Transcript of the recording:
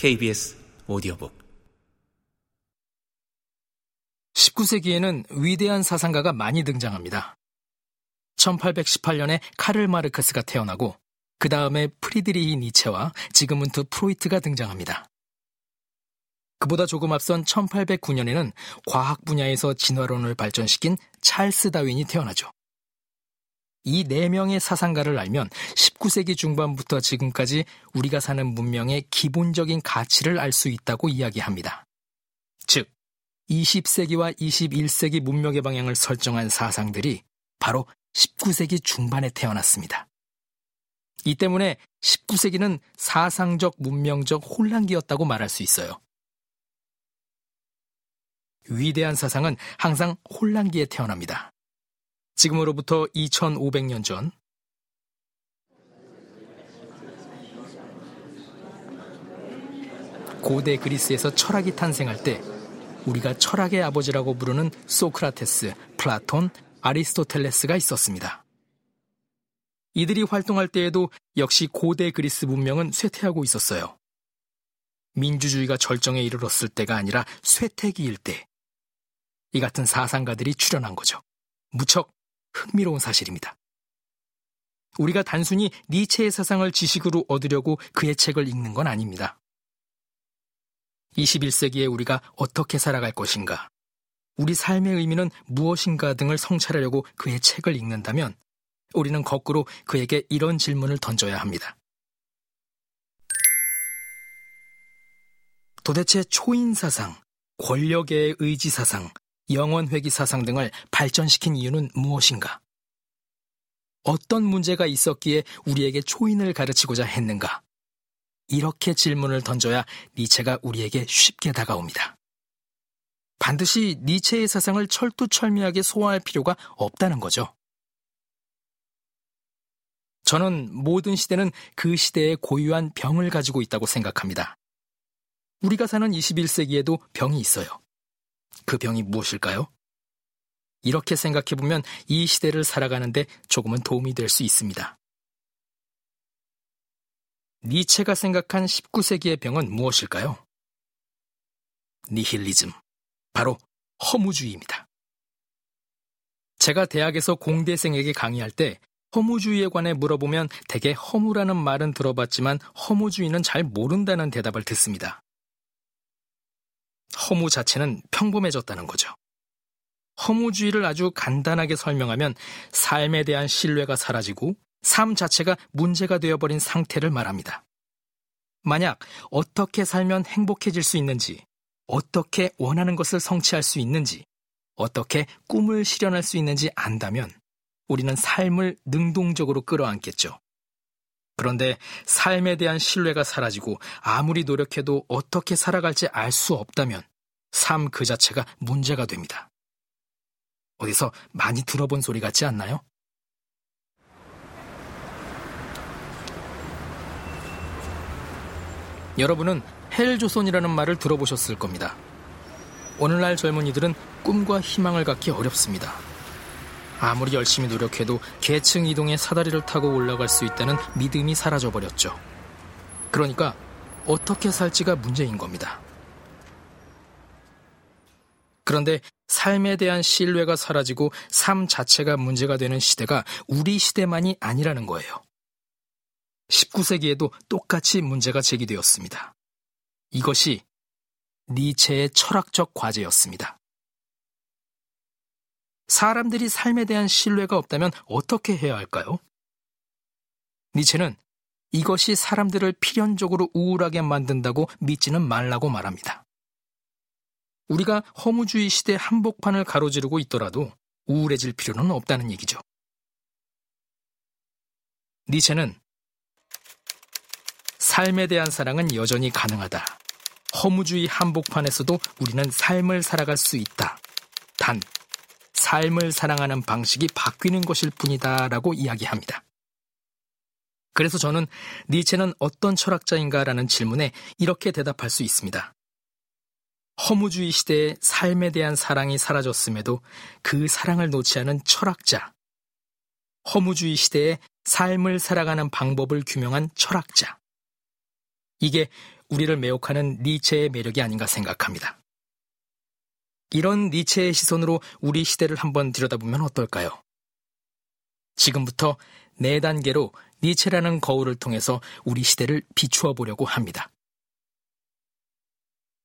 KBS 오디오북 19세기에는 위대한 사상가가 많이 등장합니다. 1818년에 카를 마르크스가 태어나고 그 다음에 프리드리히 니체와 지그문트 프로이트가 등장합니다. 그보다 조금 앞선 1809년에는 과학 분야에서 진화론을 발전시킨 찰스 다윈이 태어나죠. 이 네 명의 사상가를 알면 19세기 중반부터 지금까지 우리가 사는 문명의 기본적인 가치를 알 수 있다고 이야기합니다. 즉, 20세기와 21세기 문명의 방향을 설정한 사상들이 바로 19세기 중반에 태어났습니다. 이 때문에 19세기는 사상적 문명적 혼란기였다고 말할 수 있어요. 위대한 사상은 항상 혼란기에 태어납니다. 지금으로부터 2500년 전 고대 그리스에서 철학이 탄생할 때 우리가 철학의 아버지라고 부르는 소크라테스, 플라톤, 아리스토텔레스가 있었습니다. 이들이 활동할 때에도 역시 고대 그리스 문명은 쇠퇴하고 있었어요. 민주주의가 절정에 이르렀을 때가 아니라 쇠퇴기일 때, 이 같은 사상가들이 출현한 거죠. 무척 흥미로운 사실입니다. 우리가 단순히 니체의 사상을 지식으로 얻으려고 그의 책을 읽는 건 아닙니다. 21세기에 우리가 어떻게 살아갈 것인가, 우리 삶의 의미는 무엇인가 등을 성찰하려고 그의 책을 읽는다면 우리는 거꾸로 그에게 이런 질문을 던져야 합니다. 도대체 초인 사상, 권력의 의지 사상, 영원 회귀 사상 등을 발전시킨 이유는 무엇인가? 어떤 문제가 있었기에 우리에게 초인을 가르치고자 했는가? 이렇게 질문을 던져야 니체가 우리에게 쉽게 다가옵니다. 반드시 니체의 사상을 철두철미하게 소화할 필요가 없다는 거죠. 저는 모든 시대는 그 시대의 고유한 병을 가지고 있다고 생각합니다. 우리가 사는 21세기에도 병이 있어요. 그 병이 무엇일까요? 이렇게 생각해보면 이 시대를 살아가는데 조금은 도움이 될 수 있습니다. 니체가 생각한 19세기의 병은 무엇일까요? 니힐리즘. 바로 허무주의입니다. 제가 대학에서 공대생에게 강의할 때 허무주의에 관해 물어보면 대개 허무라는 말은 들어봤지만 허무주의는 잘 모른다는 대답을 듣습니다. 허무 자체는 평범해졌다는 거죠. 허무주의를 아주 간단하게 설명하면 삶에 대한 신뢰가 사라지고 삶 자체가 문제가 되어버린 상태를 말합니다. 만약 어떻게 살면 행복해질 수 있는지, 어떻게 원하는 것을 성취할 수 있는지, 어떻게 꿈을 실현할 수 있는지 안다면 우리는 삶을 능동적으로 끌어안겠죠. 그런데 삶에 대한 신뢰가 사라지고 아무리 노력해도 어떻게 살아갈지 알 수 없다면 삶 그 자체가 문제가 됩니다. 어디서 많이 들어본 소리 같지 않나요? 여러분은 헬조선이라는 말을 들어보셨을 겁니다. 오늘날 젊은이들은 꿈과 희망을 갖기 어렵습니다. 아무리 열심히 노력해도 계층 이동의 사다리를 타고 올라갈 수 있다는 믿음이 사라져버렸죠. 그러니까 어떻게 살지가 문제인 겁니다. 그런데 삶에 대한 신뢰가 사라지고 삶 자체가 문제가 되는 시대가 우리 시대만이 아니라는 거예요. 19세기에도 똑같이 문제가 제기되었습니다. 이것이 니체의 철학적 과제였습니다. 사람들이 삶에 대한 신뢰가 없다면 어떻게 해야 할까요? 니체는 이것이 사람들을 필연적으로 우울하게 만든다고 믿지는 말라고 말합니다. 우리가 허무주의 시대 한복판을 가로지르고 있더라도 우울해질 필요는 없다는 얘기죠. 니체는 삶에 대한 사랑은 여전히 가능하다. 허무주의 한복판에서도 우리는 삶을 살아갈 수 있다. 단, 삶을 사랑하는 방식이 바뀌는 것일 뿐이다. 라고 이야기합니다. 그래서 저는 니체는 어떤 철학자인가 라는 질문에 이렇게 대답할 수 있습니다. 허무주의 시대에 삶에 대한 사랑이 사라졌음에도 그 사랑을 놓지 않은 철학자. 허무주의 시대에 삶을 살아가는 방법을 규명한 철학자. 이게 우리를 매혹하는 니체의 매력이 아닌가 생각합니다. 이런 니체의 시선으로 우리 시대를 한번 들여다보면 어떨까요? 지금부터 네 단계로 니체라는 거울을 통해서 우리 시대를 비추어 보려고 합니다.